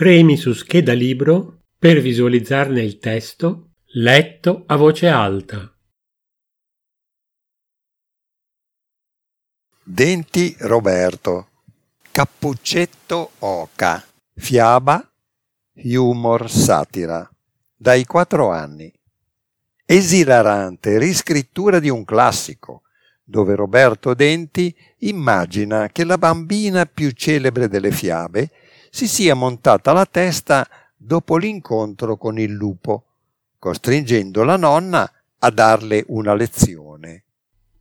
Premi su scheda libro per visualizzarne il testo letto a voce alta. Denti Roberto. Cappuccetto Oca. Fiaba Humor Satira. Dai quattro anni. Esilarante riscrittura di un classico dove Roberto Denti immagina che la bambina più celebre delle fiabe si sia montata la testa dopo l'incontro con il lupo, costringendo la nonna a darle una lezione.